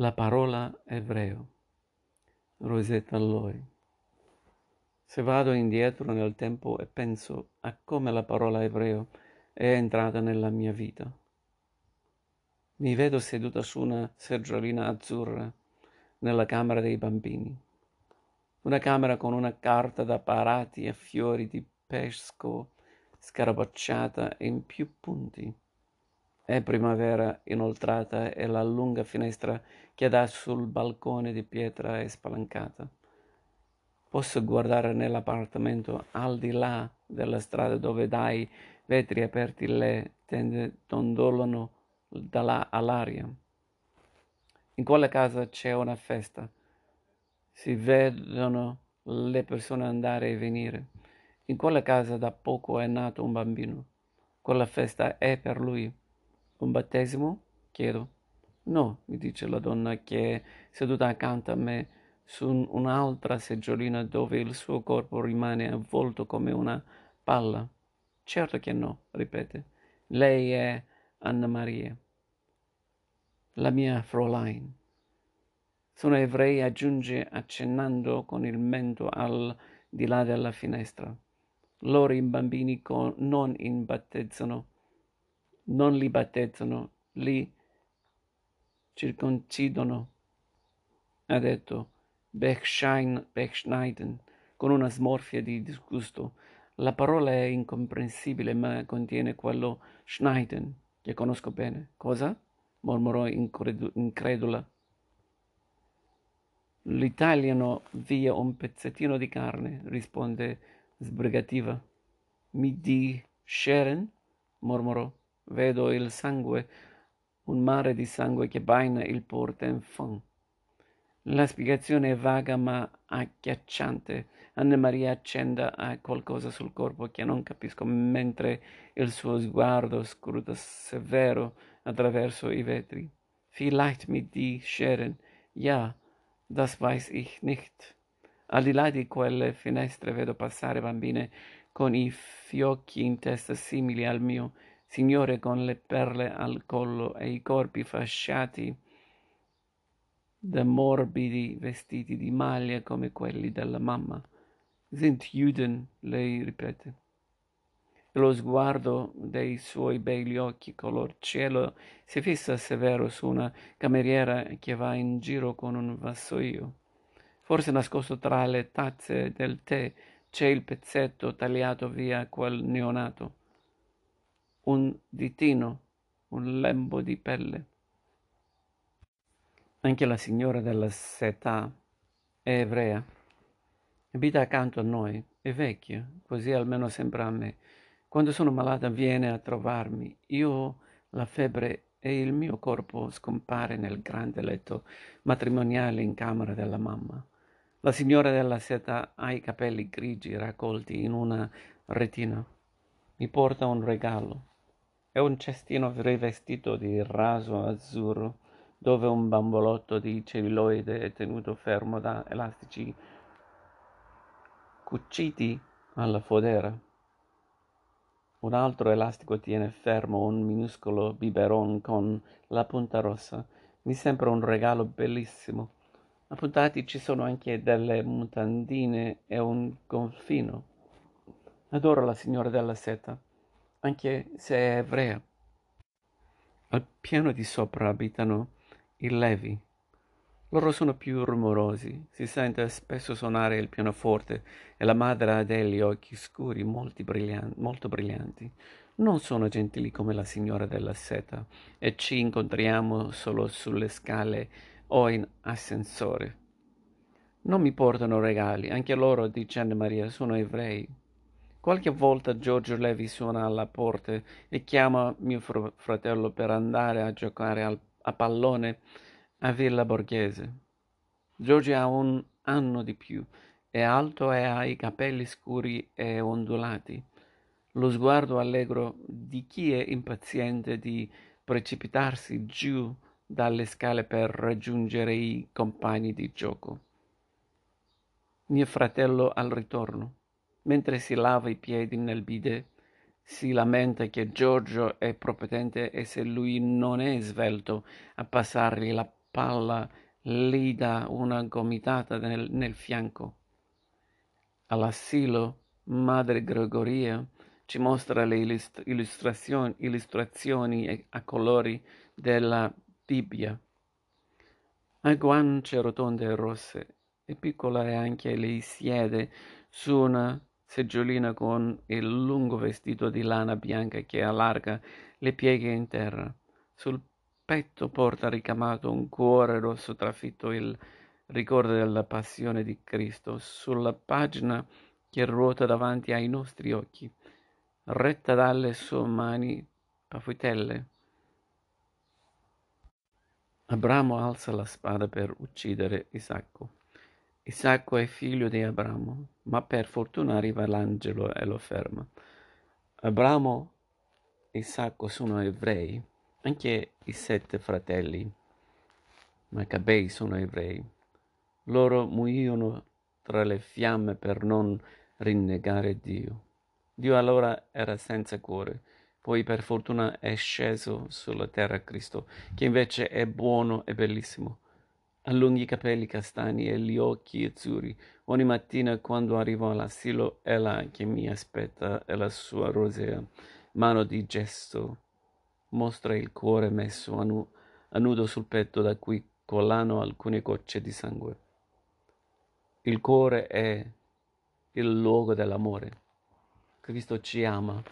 La parola ebreo. Rosetta Lloyd. Se vado indietro nel tempo e penso a come la parola ebreo è entrata nella mia vita, mi vedo seduta su una seggiolina azzurra nella camera dei bambini. Una camera con una carta da parati e fiori di pesco scarabocciata in più punti è primavera inoltrata e la lunga finestra che dà sul balcone di pietra è spalancata. Posso guardare nell'appartamento al di là della strada dove dai vetri aperti le tende dondolano da là all'aria. In quella casa c'è una festa. Si vedono le persone andare e venire. In quella casa da poco è nato un bambino. Quella festa è per lui. Un battesimo? chiedo. No, mi dice la donna che è seduta accanto a me su un'altra seggiolina dove il suo corpo rimane avvolto come una palla. Certo che no, ripete. Lei è Anna Maria, la mia Fräulein. Sono ebrei, aggiunge accennando con il mento al di là della finestra. Loro i bambini con, non imbattezzano non li battezzano, li circoncidono. Ha detto Bechschneiden con una smorfia di disgusto. La parola è incomprensibile, ma contiene quello schneiden, che conosco bene. Cosa? mormorò incredula. L'italiano via un pezzettino di carne, risponde sbrigativa. Mi di Sharon? mormorò. Vedo il sangue, un mare di sangue che bagna il portainfant. La spiegazione è vaga ma agghiacciante. Anna Maria accenda a qualcosa sul corpo che non capisco, mentre il suo sguardo scruta severo attraverso i vetri. Vielleicht mit die Scheren. Ja, das weiß ich nicht. Al di là di quelle finestre vedo passare bambine con i fiocchi in testa simili al mio signore con le perle al collo e i corpi fasciati da morbidi vestiti di maglia come quelli della mamma. Sind Juden, lei ripete. E lo sguardo dei suoi begli occhi color cielo si fissa severo su una cameriera che va in giro con un vassoio. Forse nascosto tra le tazze del tè c'è il pezzetto tagliato via quel neonato un ditino, un lembo di pelle. Anche la signora della seta è ebrea. Abita accanto a noi, è vecchia, così almeno sembra a me. Quando sono malata viene a trovarmi. Io ho la febbre e il mio corpo scompare nel grande letto matrimoniale in camera della mamma. La signora della seta ha i capelli grigi raccolti in una retina. Mi porta un regalo. È un cestino rivestito di raso azzurro, dove un bambolotto di celluloide è tenuto fermo da elastici cuciti alla fodera. Un altro elastico tiene fermo un minuscolo biberon con la punta rossa. Mi sembra un regalo bellissimo. Appuntati ci sono anche delle mutandine e un golfino. Adoro la signora della seta anche se è ebrea. Al piano di sopra abitano i Levi. Loro sono più rumorosi, si sente spesso suonare il pianoforte e la madre ha degli occhi scuri brillanti, molto brillanti. Non sono gentili come la signora della seta e ci incontriamo solo sulle scale o in ascensore. Non mi portano regali, anche loro, dice Anna Maria, sono ebrei. Qualche volta Giorgio Levi suona alla porta e chiama mio fr- fratello per andare a giocare al- a pallone a Villa Borghese. Giorgio ha un anno di più, è alto e ha i capelli scuri e ondulati, lo sguardo allegro di chi è impaziente di precipitarsi giù dalle scale per raggiungere i compagni di gioco. Mio fratello al ritorno mentre si lava i piedi nel bidet, si lamenta che Giorgio è prepotente e se lui non è svelto a passargli la palla gli dà una gomitata nel, nel fianco. All'asilo Madre Gregoria ci mostra le illustrazioni, illustrazioni a colori della Bibbia. Ha guance rotonde e rosse e piccola e anche lei siede su una seggiolina con il lungo vestito di lana bianca che allarga le pieghe in terra. Sul petto porta ricamato un cuore rosso trafitto il ricordo della passione di Cristo. Sulla pagina che ruota davanti ai nostri occhi, retta dalle sue mani pafuitelle. Abramo alza la spada per uccidere Isacco. Isacco è figlio di Abramo, ma per fortuna arriva l'angelo e lo ferma. Abramo e Isacco sono ebrei, anche i sette fratelli Maccabei sono ebrei. Loro muoiono tra le fiamme per non rinnegare Dio. Dio allora era senza cuore, poi per fortuna è sceso sulla terra Cristo, che invece è buono e bellissimo ha lunghi capelli castani e gli occhi azzurri. Ogni mattina quando arrivo all'asilo è là che mi aspetta e la sua rosea mano di gesto mostra il cuore messo a, nu- a nudo sul petto da cui colano alcune gocce di sangue. Il cuore è il luogo dell'amore. Cristo ci ama.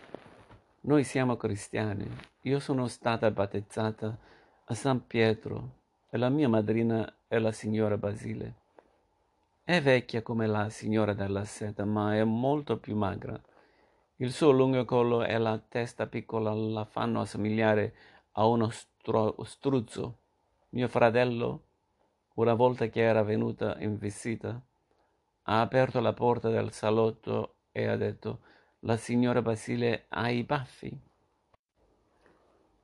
Noi siamo cristiani. Io sono stata battezzata a San Pietro e la mia madrina è la signora Basile. È vecchia come la signora della seta, ma è molto più magra. Il suo lungo collo e la testa piccola la fanno assomigliare a uno stro- struzzo. Mio fratello, una volta che era venuta in visita, ha aperto la porta del salotto e ha detto la signora Basile ha i baffi.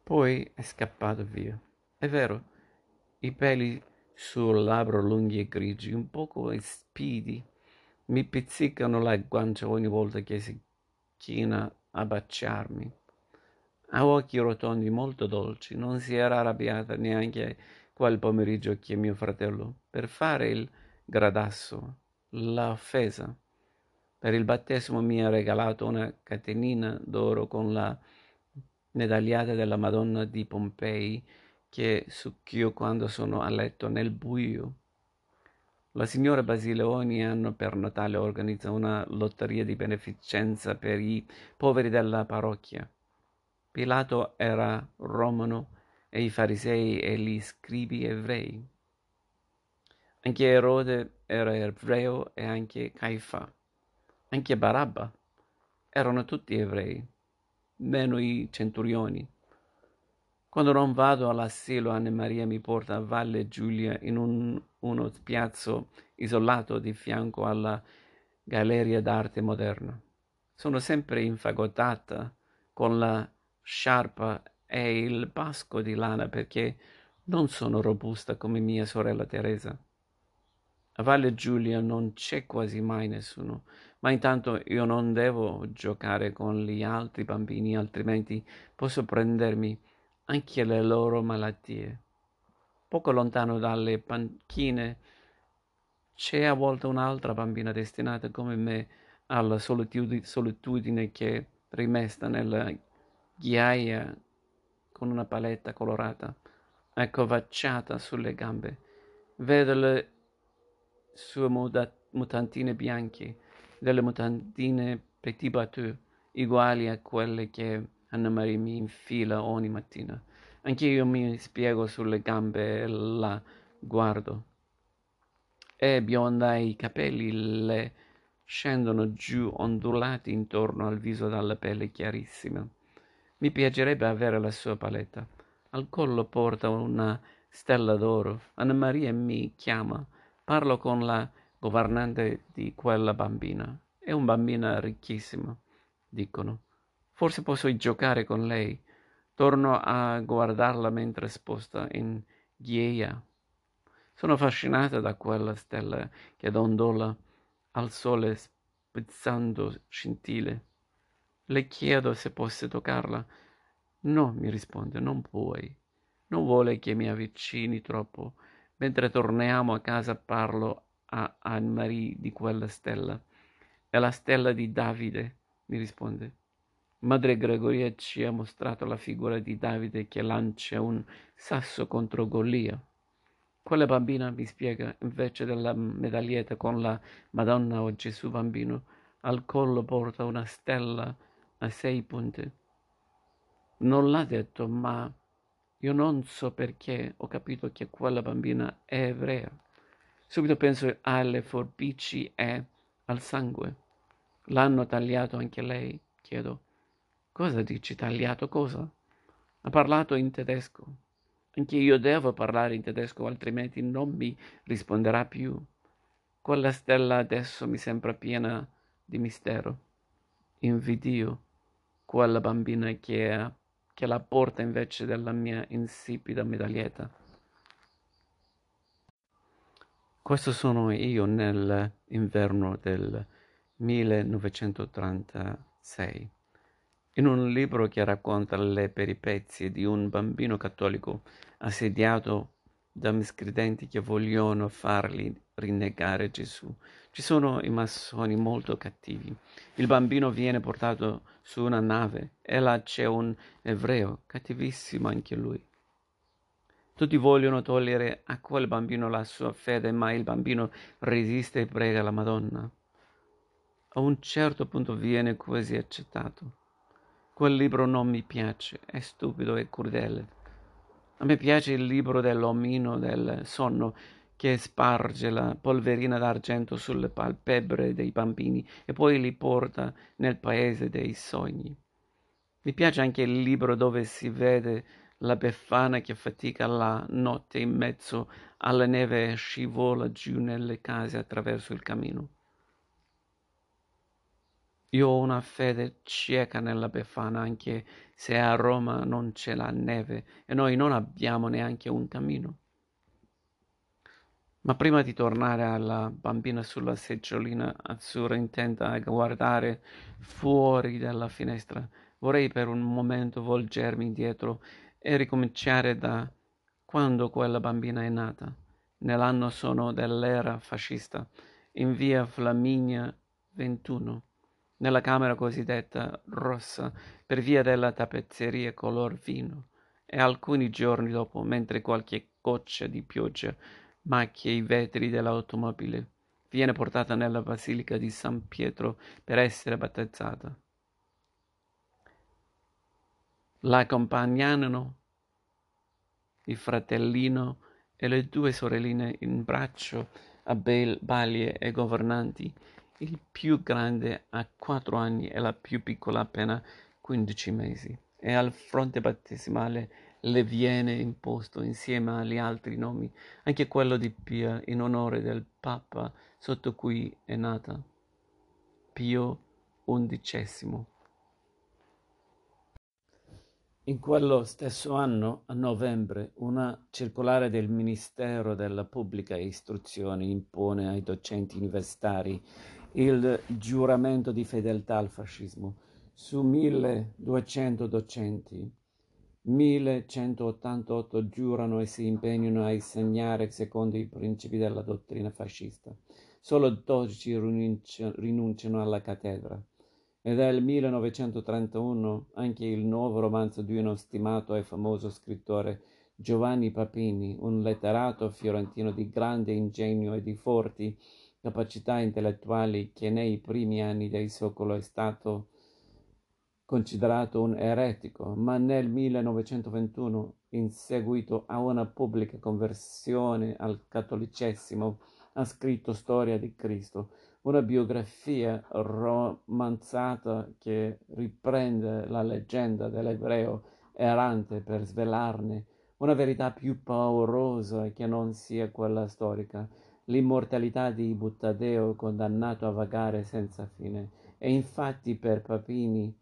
Poi è scappato via. È vero, i peli sul labbro lunghi e grigi, un poco spidi, mi pizzicano la guancia ogni volta che si china a baciarmi. Ha occhi rotondi molto dolci, non si era arrabbiata neanche quel pomeriggio che mio fratello, per fare il gradasso, l'ha offesa. Per il battesimo mi ha regalato una catenina d'oro con la medagliata della Madonna di Pompei che succhio quando sono a letto nel buio. La signora Basile ogni anno per Natale organizza una lotteria di beneficenza per i poveri della parrocchia. Pilato era romano e i farisei e gli scribi ebrei. Anche Erode era ebreo e anche Caifa. Anche Barabba. Erano tutti ebrei, meno i centurioni. Quando non vado all'asilo, Anna Maria mi porta a Valle Giulia in un, uno spiazzo isolato di fianco alla Galleria d'arte moderna. Sono sempre infagottata con la sciarpa e il basco di lana perché non sono robusta come mia sorella Teresa. A Valle Giulia non c'è quasi mai nessuno, ma intanto io non devo giocare con gli altri bambini, altrimenti posso prendermi anche le loro malattie. Poco lontano dalle panchine c'è a volte un'altra bambina destinata come me alla solitudine, solitudine che rimesta nella ghiaia con una paletta colorata, accovacciata sulle gambe. Vedo le sue mutantine bianche, delle mutantine petit battu, uguali a quelle che Anna Maria mi infila ogni mattina. Anche io mi spiego sulle gambe e la guardo. È bionda e i capelli le scendono giù ondulati intorno al viso dalla pelle chiarissima. Mi piacerebbe avere la sua paletta. Al collo porta una stella d'oro. Anna Maria mi chiama. Parlo con la governante di quella bambina. È una bambina ricchissima, dicono. Forse posso giocare con lei. Torno a guardarla mentre sposta in ghiaia. Sono affascinata da quella stella che dondola al sole spizzando scintille. Le chiedo se posso toccarla. No, mi risponde, non puoi. non vuole che mi avvicini troppo. Mentre torniamo a casa parlo a Anne-Marie di quella stella. È la stella di Davide, mi risponde. Madre Gregoria ci ha mostrato la figura di Davide che lancia un sasso contro Golia. Quella bambina, mi spiega, invece della medaglietta con la Madonna o Gesù bambino, al collo porta una stella a sei punte. Non l'ha detto, ma io non so perché ho capito che quella bambina è ebrea. Subito penso alle forbici e al sangue. L'hanno tagliato anche lei? Chiedo. Cosa dici tagliato? Cosa? Ha parlato in tedesco. Anche io devo parlare in tedesco, altrimenti non mi risponderà più. Quella stella adesso mi sembra piena di mistero. Invidio quella bambina che, che la porta invece della mia insipida medaglietta. Questo sono io nell'inverno del 1936 in un libro che racconta le peripezie di un bambino cattolico assediato da miscredenti che vogliono fargli rinnegare Gesù. Ci sono i massoni molto cattivi. Il bambino viene portato su una nave e là c'è un ebreo, cattivissimo anche lui. Tutti vogliono togliere a quel bambino la sua fede, ma il bambino resiste e prega la Madonna. A un certo punto viene quasi accettato. Quel libro non mi piace, è stupido e crudele. A me piace il libro dell'omino del sonno che sparge la polverina d'argento sulle palpebre dei bambini e poi li porta nel paese dei sogni. Mi piace anche il libro dove si vede la befana che fatica la notte in mezzo alla neve e scivola giù nelle case attraverso il cammino. Io ho una fede cieca nella Befana, anche se a Roma non c'è la neve e noi non abbiamo neanche un cammino. Ma prima di tornare alla bambina sulla seggiolina azzurra intenta a guardare fuori dalla finestra, vorrei per un momento volgermi indietro e ricominciare da quando quella bambina è nata, nell'anno sono dell'era fascista, in via Flaminia 21 nella camera cosiddetta rossa per via della tappezzeria color vino e alcuni giorni dopo, mentre qualche goccia di pioggia macchia i vetri dell'automobile, viene portata nella basilica di San Pietro per essere battezzata. La accompagnano il fratellino e le due sorelline in braccio a balie e governanti il più grande ha quattro anni e la più piccola appena quindici mesi, e al fronte battesimale le viene imposto insieme agli altri nomi anche quello di Pia in onore del Papa sotto cui è nata, Pio XI. In quello stesso anno, a novembre, una circolare del Ministero della Pubblica Istruzione impone ai docenti universitari il giuramento di fedeltà al fascismo. Su 1200 docenti, 1188 giurano e si impegnano a insegnare secondo i principi della dottrina fascista. Solo 12 rinunciano alla cattedra. Ed è il 1931 anche il nuovo romanzo di uno stimato e famoso scrittore Giovanni Papini, un letterato fiorentino di grande ingegno e di forti capacità intellettuali che nei primi anni del secolo è stato considerato un eretico, ma nel 1921, in seguito a una pubblica conversione al cattolicesimo, ha scritto Storia di Cristo, una biografia romanzata che riprende la leggenda dell'ebreo errante per svelarne una verità più paurosa che non sia quella storica l'immortalità di Buttadeo condannato a vagare senza fine, e infatti per Papini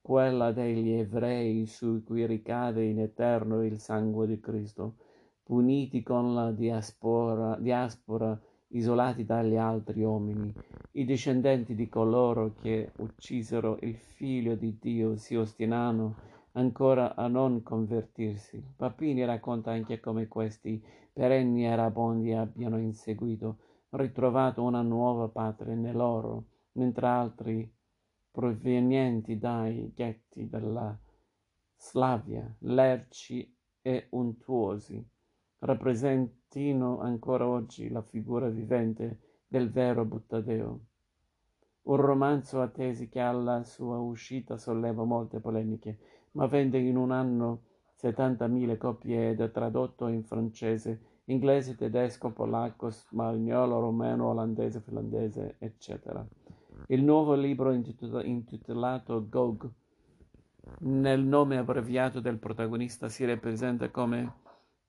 quella degli ebrei su cui ricade in eterno il sangue di Cristo, puniti con la diaspora, diaspora isolati dagli altri uomini, i discendenti di coloro che uccisero il figlio di Dio si ostinano ancora a non convertirsi. Papini racconta anche come questi perenni erabondi abbiano inseguito, ritrovato una nuova patria nell'oro, mentre altri, provenienti dai ghetti della Slavia, lerci e untuosi, rappresentino ancora oggi la figura vivente del vero Buttadeo. Un romanzo a tesi che alla sua uscita solleva molte polemiche, ma vende in un anno 70.000 copie ed è tradotto in francese, inglese, tedesco, polacco, spagnolo, romeno, olandese, finlandese, eccetera. Il nuovo libro intitolato Gog, nel nome abbreviato del protagonista, si rappresenta come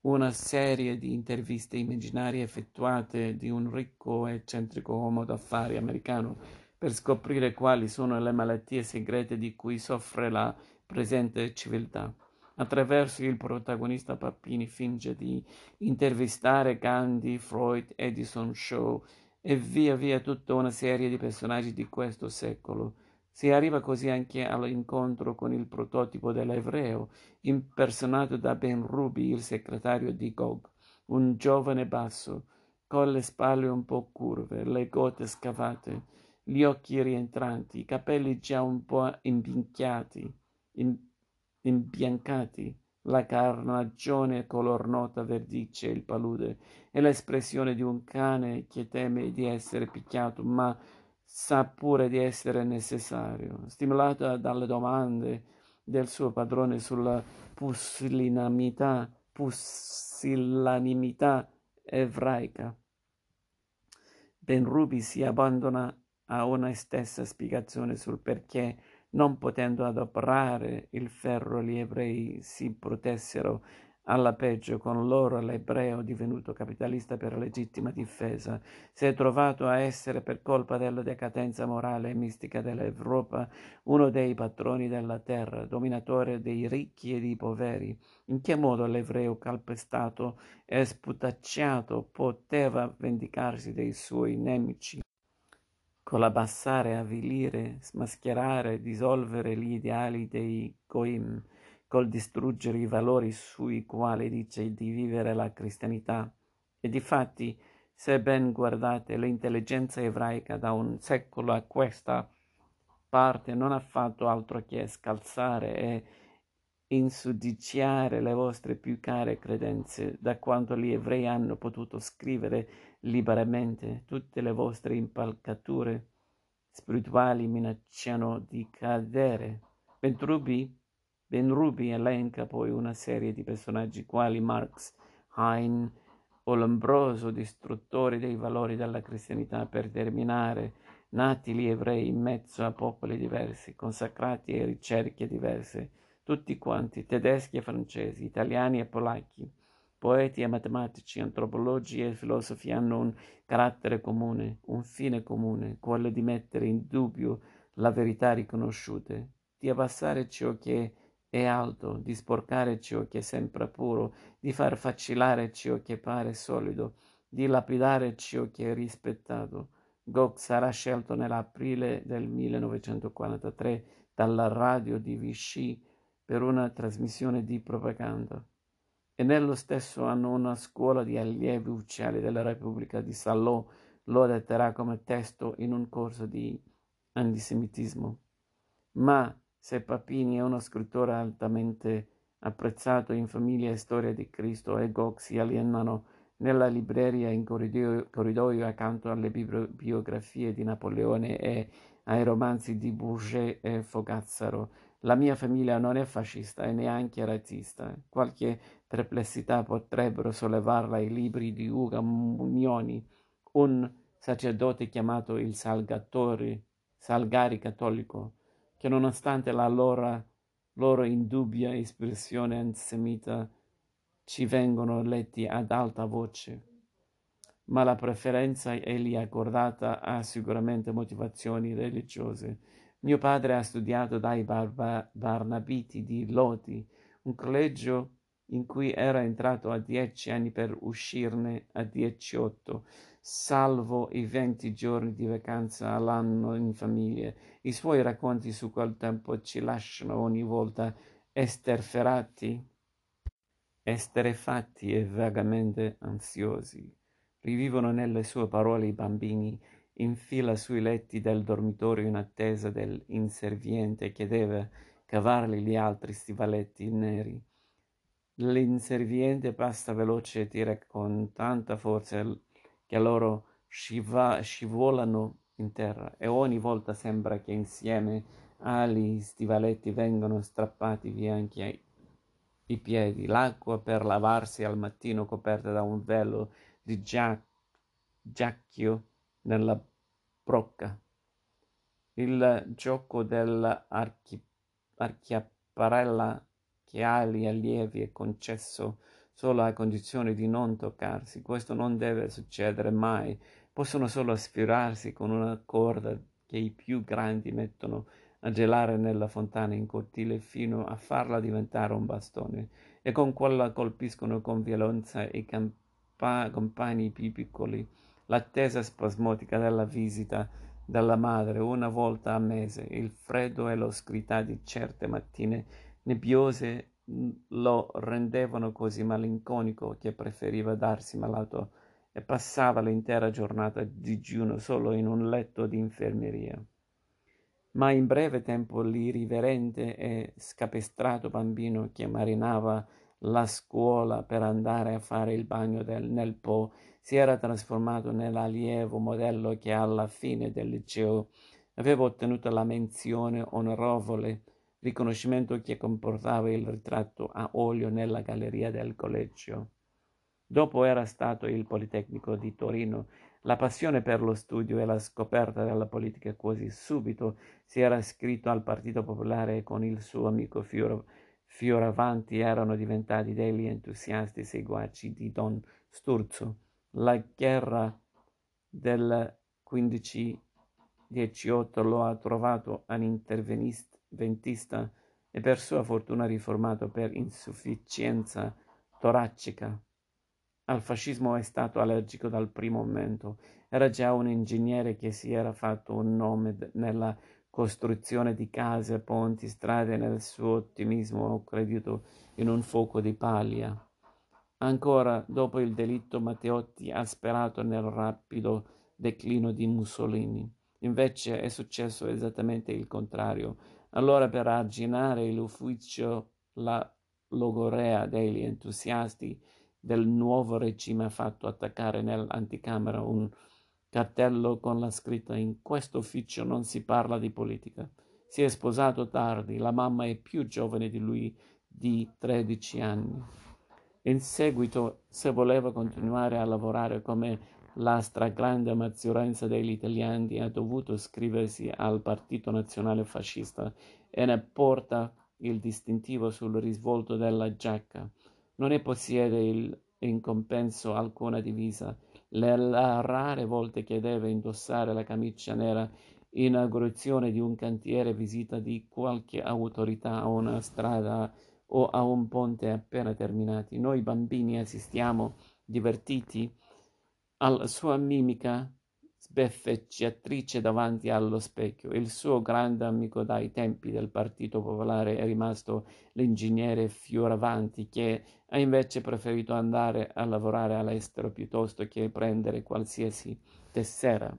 una serie di interviste immaginarie effettuate di un ricco e eccentrico uomo d'affari americano per scoprire quali sono le malattie segrete di cui soffre la presente civiltà. Attraverso il protagonista Pappini finge di intervistare Gandhi, Freud, Edison, Shaw e via via tutta una serie di personaggi di questo secolo. Si arriva così anche all'incontro con il prototipo dell'ebreo, impersonato da Ben Ruby, il segretario di Gog, un giovane basso, con le spalle un po' curve, le gote scavate, gli occhi rientranti, i capelli già un po' imbinchiati, imbiancati, la carnagione color nota verdice il palude e l'espressione di un cane che teme di essere picchiato ma sa pure di essere necessario. Stimolata dalle domande del suo padrone sulla pusillanimità, pusillanimità ebraica, Ben Ruby si abbandona a una stessa spiegazione sul perché, non potendo adoperare il ferro, gli ebrei si protessero alla peggio con loro l'ebreo divenuto capitalista per legittima difesa. Si è trovato a essere, per colpa della decadenza morale e mistica dell'Europa, uno dei patroni della terra, dominatore dei ricchi e dei poveri. In che modo l'ebreo calpestato e sputacciato poteva vendicarsi dei suoi nemici? Collabassare, avvilire, smascherare, dissolvere gli ideali dei Goim, col distruggere i valori sui quali dice di vivere la cristianità. E difatti, se ben guardate, l'intelligenza ebraica da un secolo a questa parte non ha fatto altro che scalzare e insudiciare le vostre più care credenze, da quanto gli ebrei hanno potuto scrivere liberamente, tutte le vostre impalcature spirituali minacciano di cadere. Benrubi, Benrubi elenca poi una serie di personaggi quali Marx, Hein o l'ombroso distruttore dei valori della cristianità per terminare nati gli ebrei in mezzo a popoli diversi, consacrati e ricerche diverse, tutti quanti, tedeschi e francesi, italiani e polacchi, poeti e matematici, antropologi e filosofi hanno un carattere comune, un fine comune, quello di mettere in dubbio la verità riconosciute, di abbassare ciò che è alto, di sporcare ciò che sembra puro, di far facilare ciò che pare solido, di lapidare ciò che è rispettato. Gog sarà scelto nell'aprile del 1943 dalla radio di Vichy per una trasmissione di propaganda e nello stesso anno una scuola di allievi ufficiali della Repubblica di Salò lo adatterà come testo in un corso di antisemitismo. Ma se Papini è uno scrittore altamente apprezzato in famiglia e storia di Cristo e Gog si alienano nella libreria in corridoio, corridoio accanto alle biografie di Napoleone e ai romanzi di Bourget e Fogazzaro, la mia famiglia non è fascista e neanche razzista. Qualche perplessità potrebbero sollevarla i libri di Ugo Mugnoni, un sacerdote chiamato il Salgatore, Salgari cattolico, che nonostante la loro, loro indubbia espressione antisemita ci vengono letti ad alta voce. Ma la preferenza egli accordata ha sicuramente motivazioni religiose mio padre ha studiato dai Barba- Barnabiti di Lodi, un collegio in cui era entrato a dieci anni per uscirne a diciotto, salvo i venti giorni di vacanza all'anno in famiglia. I suoi racconti su quel tempo ci lasciano ogni volta esterferati, esterefatti e vagamente ansiosi. Rivivono nelle sue parole i bambini in fila sui letti del dormitorio in attesa dell'inserviente che deve cavargli gli altri stivaletti neri. L'inserviente passa veloce e tira con tanta forza che loro sciva- scivolano in terra e ogni volta sembra che insieme agli stivaletti vengano strappati via anche i piedi. L'acqua per lavarsi al mattino coperta da un velo di giac- giacchio nella brocca. Il gioco dell'archiapparella che agli allievi è concesso solo a condizione di non toccarsi. Questo non deve succedere mai. Possono solo sfiorarsi con una corda che i più grandi mettono a gelare nella fontana in cortile fino a farla diventare un bastone e con quella colpiscono con violenza i campa- compagni più piccoli. L'attesa spasmodica della visita della madre una volta a mese, il freddo e l'oscurità di certe mattine nebbiose lo rendevano così malinconico che preferiva darsi malato e passava l'intera giornata a digiuno solo in un letto di infermeria. Ma in breve tempo l'irriverente e scapestrato bambino che marinava la scuola per andare a fare il bagno del, nel Po si era trasformato nell'allievo modello che alla fine del liceo aveva ottenuto la menzione onorevole riconoscimento che comportava il ritratto a olio nella galleria del collegio. Dopo era stato il Politecnico di Torino, la passione per lo studio e la scoperta della politica quasi subito si era iscritto al Partito Popolare e con il suo amico Fior- Fioravanti erano diventati degli entusiasti seguaci di Don Sturzo. La guerra del 15-18 lo ha trovato un intervenista ventista e per sua fortuna riformato per insufficienza toracica. Al fascismo è stato allergico dal primo momento. Era già un ingegnere che si era fatto un nome nella costruzione di case, ponti, strade. Nel suo ottimismo ho creduto in un fuoco di paglia. Ancora, dopo il delitto, Matteotti ha sperato nel rapido declino di Mussolini. Invece è successo esattamente il contrario. Allora per arginare l'ufficio la logorea degli entusiasti del nuovo regime ha fatto attaccare nell'anticamera un cartello con la scritta in questo ufficio non si parla di politica. Si è sposato tardi, la mamma è più giovane di lui di 13 anni. In seguito, se voleva continuare a lavorare come la stragrande maggioranza degli italiani ha dovuto iscriversi al Partito Nazionale Fascista e ne porta il distintivo sul risvolto della giacca. Non ne possiede il, in compenso alcuna divisa. Le rare volte che deve indossare la camicia nera inaugurazione di un cantiere, visita di qualche autorità a una strada o a un ponte appena terminati. Noi bambini assistiamo divertiti alla sua mimica sbeffeggiatrice davanti allo specchio. Il suo grande amico dai tempi del Partito Popolare è rimasto l'ingegnere Fioravanti, che ha invece preferito andare a lavorare all'estero piuttosto che prendere qualsiasi tessera.